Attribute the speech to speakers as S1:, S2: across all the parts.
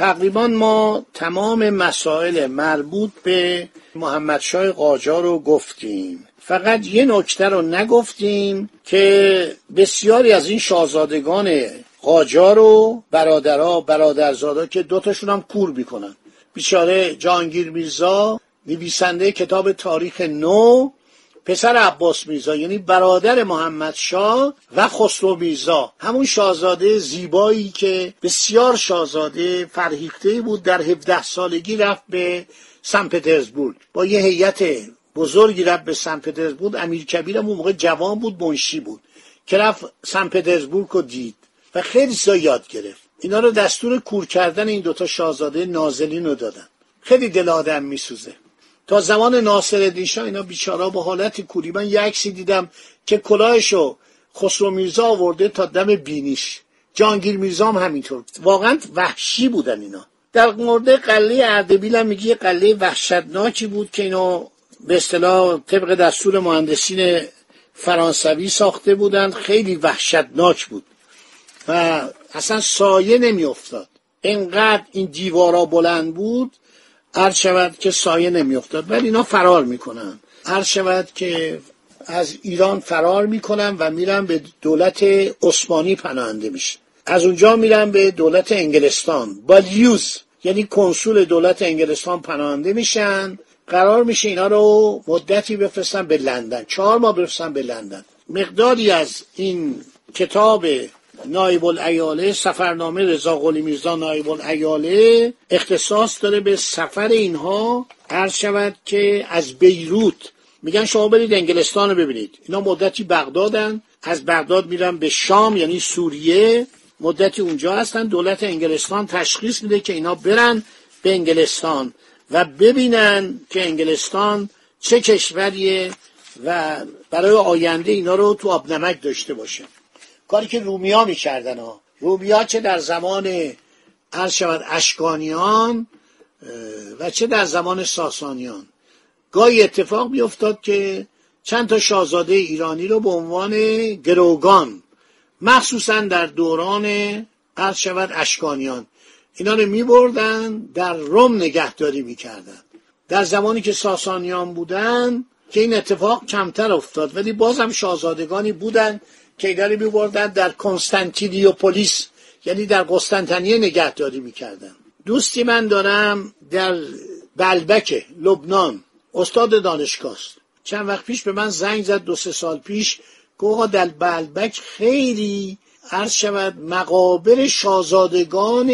S1: تقریبا ما تمام مسائل مربوط به محمد شای قاجار رو گفتیم. فقط یه نکته رو نگفتیم که بسیاری از این شاهزادگان قاجار و برادرها برادرزادا که دوتاشون هم کور می‌کنن. بیچاره جانگیر میرزا نویسنده کتاب تاریخ نو پسر عباس میرزا یعنی برادر محمد شاه و خسرو میرزا. همون شاهزاده زیبایی که بسیار شاهزاده فرهیخته بود در 17 سالگی رفت به سن پترزبورگ. با یه هیئت بزرگی رفت به سن پترزبورگ. امیر کبیر اون موقع جوان بود منشی بود که رفت سن پترزبورگ رو دید و خیلی زا یاد گرفت. اینا رو دستور کور کردن این دوتا شاهزاده نازلین رو دادن. خیلی دل آدم میسوزه. تا زمان ناصر شاه اینا بیچارا با حالت کوری. من یه عکسی دیدم که کلاهشو خسرو میرزا آورده تا دم بینیش. جانگیر میرزا هم همینطور. واقعا وحشی بودن اینا. در مورد قله اردبیل هم میگه قله وحشتناکی بود که اینو به اصطلاح طبق دستور مهندسین فرانسوی ساخته بودند خیلی وحشتناک بود. و اصلا سایه نمیافتاد. اینقدر این دیوارا بلند بود عرض شود که سایه نمیافتاد ولی اینا فرار می‌کنن. عرض شود که از ایران فرار می‌کنن و میرن به دولت عثمانی پناهنده میشن از اونجا میرن به دولت انگلستان. با لیوز یعنی کنسول دولت انگلستان پناهنده میشن. قرار میشه اینا رو مدتی بفرستن به لندن. چهار ماه بفرستن به لندن. مقداری از این کتاب نایب الایاله سفرنامه رضا قلی میرزا نایب الایاله اختصاص داره به سفر اینها عرض شود که از بیروت. میگن شما برید انگلستان رو ببینید. اینا مدتی بغدادن از بغداد میرن به شام یعنی سوریه. مدتی اونجا هستن. دولت انگلستان تشخیص میده که اینا برن به انگلستان و ببینن که انگلستان چه کشوریه و برای آینده اینا رو تو آبنمک داشته باشه. کاری که رومیا می‌کردن ها. رومیا چه در زمان عرض شود اشکانیان و چه در زمان ساسانیان. گاهی اتفاق میافتاد که چند تا شاهزاده ایرانی رو به عنوان گروگان مخصوصا در دوران عرض شود اشکانیان اینا رو میبردن در روم نگهداری می‌کردن. در زمانی که ساسانیان بودن که این اتفاق کمتر افتاد ولی بازم شاهزادگانی بودن که اینا رو میبردن در کنستانتینیوپولیس یعنی در قسطنطنیه نگهداری می‌کردن. دوستی من دارم در بلبک لبنان استاد دانشگاه. است چند وقت پیش به من زنگ زد دو سه سال پیش که در بلبک خیلی عرض شود مقابر شاهزادگان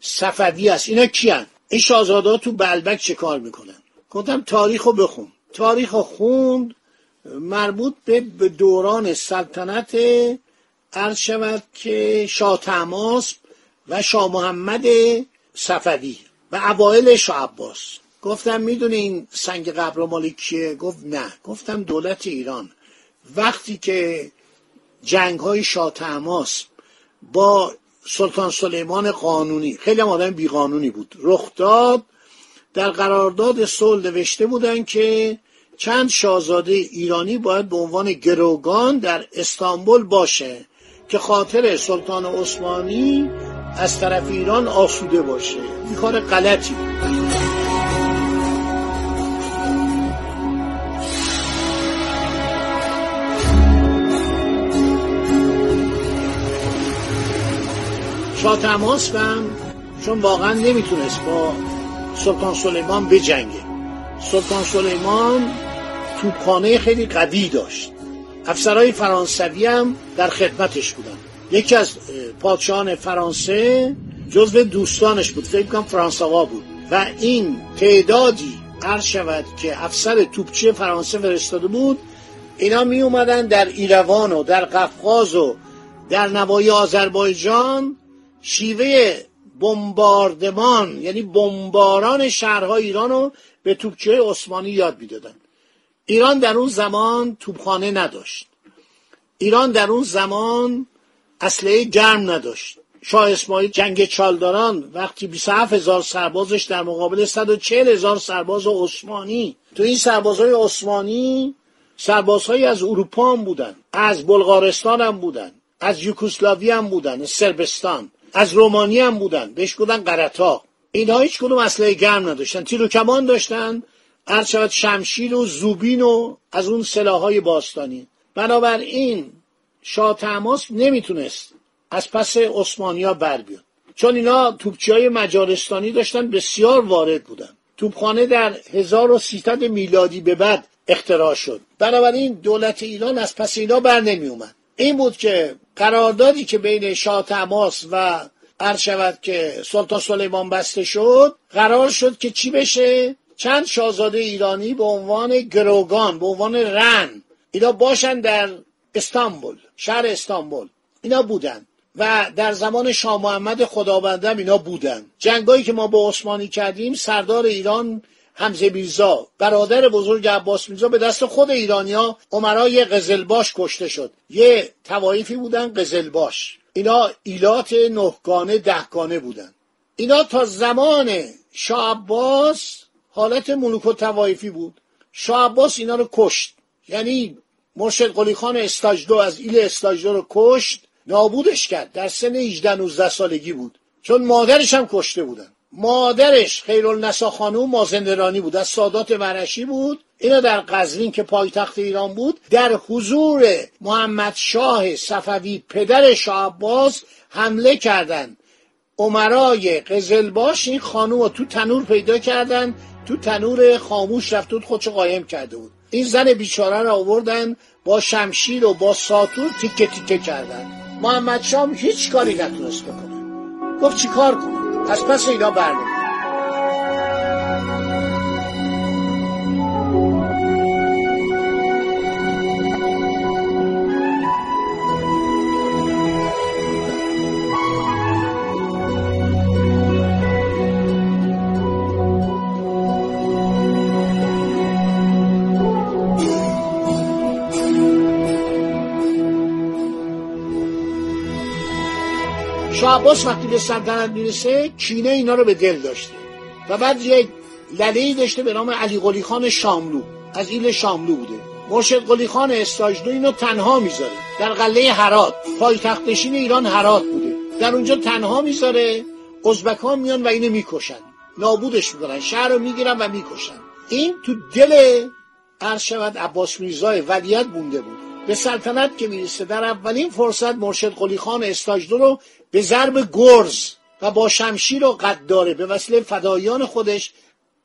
S1: صفوی است. اینا کیان؟ این شاهزاده تو بلبک چه کار می‌کنن؟ گفتم تاریخ رو بخون. تاریخ رو خوند مربوط به دوران سلطنت عرض شود که شاه تماس و شاه محمد صفوی و اوایل شاه عباس. گفتم می‌دونی این سنگ قبر مال کیه؟ گفت نه. گفتم دولت ایران. وقتی که جنگ های شاه تماس با سلطان سلیمان قانونی خیلی هم آدم بیقانونی بود رخ داد در قرارداد صلح نوشته بودن که چند شاهزاده ایرانی باید به عنوان گروگان در استانبول باشه که خاطر سلطان عثمانی از طرف ایران آسوده باشه. این کار غلطی. شاه تماس چون واقعا نمی‌تونست با سلطان سلیمان بجنگه. سلطان سلیمان توپخانه خیلی قوی داشت. افسرهای فرانسوی هم در خدمتش بودن. یکی از پادشاهان فرانسه جزو دوستانش بود. فکر کنم فرانسوا بود. و این تعدادی عرض شود که افسر توپچی فرانسه فرستاده بود اینا می اومدن در ایروان و در قفقاز و در نوای آذربایجان شیوه بمباردمان یعنی بمباران شهرهای ایران رو به توپچه عثمانی یاد می‌دادن. ایران در اون زمان توپخانه نداشت. ایران در اون زمان اسلحه گرم نداشت. شاه اسماعیل جنگ چالداران وقتی 27 هزار سربازش در مقابل 140 هزار سرباز عثمانی تو این سربازهای عثمانی سربازهایی از اروپا هم بودن از بلغارستان هم بودن از یوکوسلاوی هم بودن سربستان از رومانی هم بودن بهش بودن قرتا اینها هیچ کدوم اسلحه گرم نداشتن تیر و کمان داشتن هر شود شمشیر و زوبین و از اون سلاحهای باستانی. بنابراین شاه تماس نمی‌تونست از پس عثمانیا بر بیاد. چون اینا توپچی های مجارستانی داشتن بسیار وارد بودن. توپخانه در 1300 میلادی به بعد اختراع شد. بنابراین دولت ایران از پس اینا بر نمی اومد این بود که قراردادی که بین شاه تماس و عرض شود که سلطان سلیمان بسته شد قرار شد که چی بشه؟ چند شاهزاده ایرانی به عنوان گروگان به عنوان رن اینا باشن در استانبول شهر استانبول. اینا بودن. و در زمان شاه محمد خداوندم اینا بودن. جنگایی که ما با عثمانی کردیم سردار ایران حمزه میرزا برادر بزرگ عباس میرزا به دست خود ایرانیا عمرای قزلباش کشته شد. یه توایفی بودن قزلباش. اینا ایلات نهگانه دهگانه بودن. اینا تا زمان شاه عباس حالت ملوک و توایفی بود. شاه عباس اینا رو کشت. یعنی مرشد قلی خان استاجدو از ایل استاجدو رو کشت نابودش کرد. در سن 18 19 سالگی بود. چون مادرش هم کشته بودن. مادرش خیرالنسا خانوم مازندرانی بود. از سادات مرشی بود. اینا در قزوین که پایتخت ایران بود در حضور محمد شاه صفوی پدر شاه عباس حمله کردند عمرای قزلباش این خانوم رو تو تنور پیدا کردن. تو تنور خاموش رفت بود خودشو قایم کرده بود. این زن بیچاره رو آوردن با شمشیر و با ساتور تیکه تیکه کردن. محمد شام هیچ کاری نتونست بکنه. گفت چی کار کنم؟ از پس اینا برنامه شاه عباس وقتی به سلطنت می‌رسه کینه اینا رو به دل داشته. و بعد یک لله داشته به نام علی قلی خان شاملو. از ایل شاملو بوده. مرشد قلی خان استاجدو اینو تنها می‌ذاره. در قله هرات. پایتخت نشین ایران هرات بوده. در اونجا تنها می‌ذاره. ازبکان میان و اینو می‌کشن. نابودش می‌کنن. شهر رو می‌گیرن و می‌کشن. این تو دل عرض عباس میرزای ولیت بونده بود. به سلطنت که می‌رسه. در اولین فرصت مرشد قلی خان استاجدو رو به ضرب گرز و با شمشیر و قداره به وسیله فدایان خودش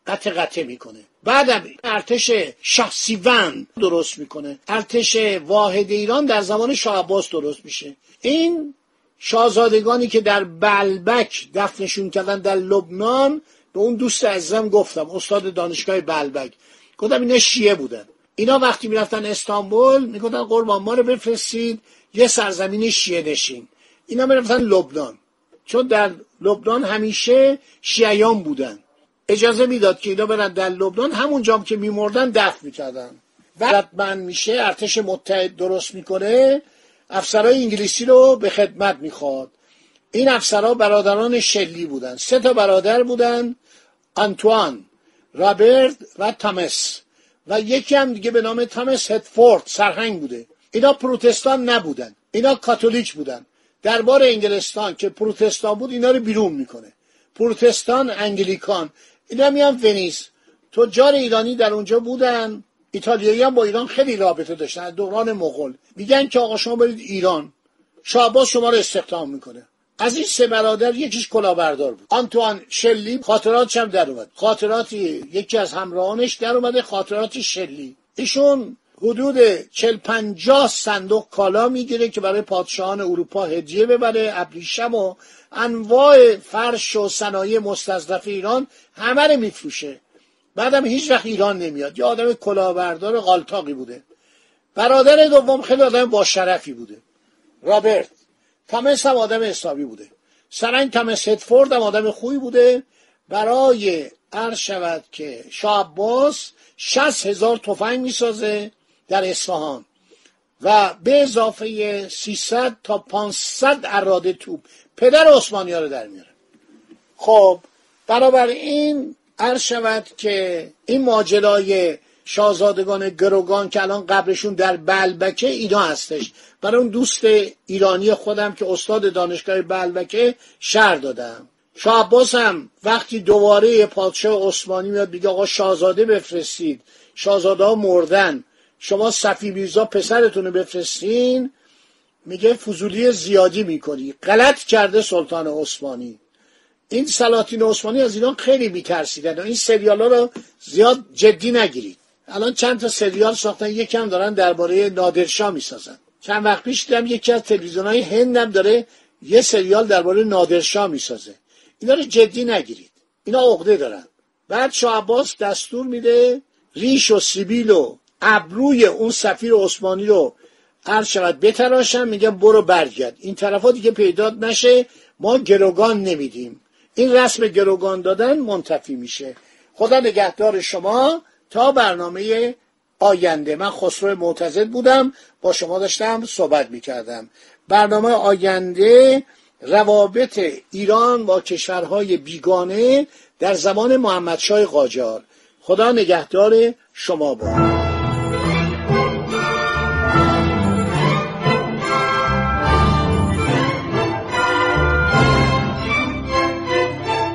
S1: قطع قطع می‌کنه. بعدم ارتش شخصیون درست می‌کنه. ارتش واحد ایران در زمان شاه عباس درست میشه. این شاهزادگانی که در بلبک دفنشون کردن در لبنان به اون دوست عزیزم گفتم استاد دانشگاه بلبک. گفتم اینا شیعه بودن. اینا وقتی می‌رفتن استانبول می‌گفتن قربان ما رو بفرستید یه سرزمین شیعه نشین. اینا می‌رفتن لبنان. چون در لبنان همیشه شیعیان بودن. اجازه می‌داد که اینا برن در لبنان همون جام که میمردن دفن می‌کردن. و من میشه ارتش متحد درست می‌کنه افسرهای انگلیسی رو به خدمت می‌خواد. این افسرها برادران شلی بودن. سه تا برادر بودن آنتوان رابرت و تامس. و یکی هم دیگه به نام تامس هدفورد سرهنگ بوده. اینا پروتستان نبودن. اینا کاتولیک بودن. دربار انگلستان که پروتستان بود اینا رو بیرون می‌کنه. پروتستان انگلیکان. اینا میان ونیز. تجار ایرانی در اونجا بودن. ایتالیایی هم با ایران خیلی رابطه داشتن دوران مغول. میگن که آقا شما برید ایران. شعباز شما رو استخدام می‌کنه. از این سه برادر یکیش کلاهبردار بود. آنتوان شلی خاطراتش هم در اومد. خاطراتی یکی از همراهانش در اومده خاطرات شلی. ایشون حدود چل پنجاه صندوق کالا می‌گیره که برای پادشاهان اروپا هدیه ببره. ابریشم و انواع فرش و صنایع مستضعف ایران همه رو میفروشه. بعدم هیچ وقت ایران نمیاد. یه آدم کلاهبردار غالتاقی بوده. برادر دوم خیلی آدم با شرفی بوده. رابرت. تامس هم آدم حسابی بوده. سرنگ تامس هدفورد هم آدم خوبی بوده. برای عرض شود که شاه عباس شست هزار تفنگ می‌سازه. در اصفهان. و به اضافه 300 تا 500 اراده توپ. پدر عثمانی ها رو در میاره. خب این عرض شود که این ماجرای شاهزادگان گروگان که الان قبرشون در بلبکه اینا هستش. برای اون دوست ایرانی خودم که استاد دانشگاه بلبکه شهر دادم. شاه عباس هم وقتی دوباره پادشاه عثمانی میاد میگه آقا شاهزاده بفرستید. شاهزاده ها مردن. شما صفی میرزا پسرتون رو بفرستین میگه فضولی زیادی می‌کنی. غلط کرده سلطان عثمانی. این سلاطین عثمانی از ایران خیلی میترسیدن و این سریال ها رو زیاد جدی نگیرید. الان چند تا سریال ساختن یکم دارن درباره نادرشاه می‌سازن. چند وقت پیش دیدم یکی از تلویزیون های هندم داره یه سریال درباره نادرشاه می‌سازه. اینا رو جدی نگیرید. اینا عقده دارن. بعد شاه عباس دستور میده ریش و سیبیل و ابروی اون سفیر عثمانی رو هر شود بتراشن میگن برو برگرد. این طرفا دیگه پیدا نشه ما گروگان نمیدیم. این رسم گروگان دادن منتفی میشه. خدا نگهدار شما تا برنامه آینده. من خسرو معتزد بودم با شما داشتم صحبت می‌کردم. برنامه آینده روابط ایران با کشورهای بیگانه در زمان محمدشاه قاجار. خدا نگهدار شما با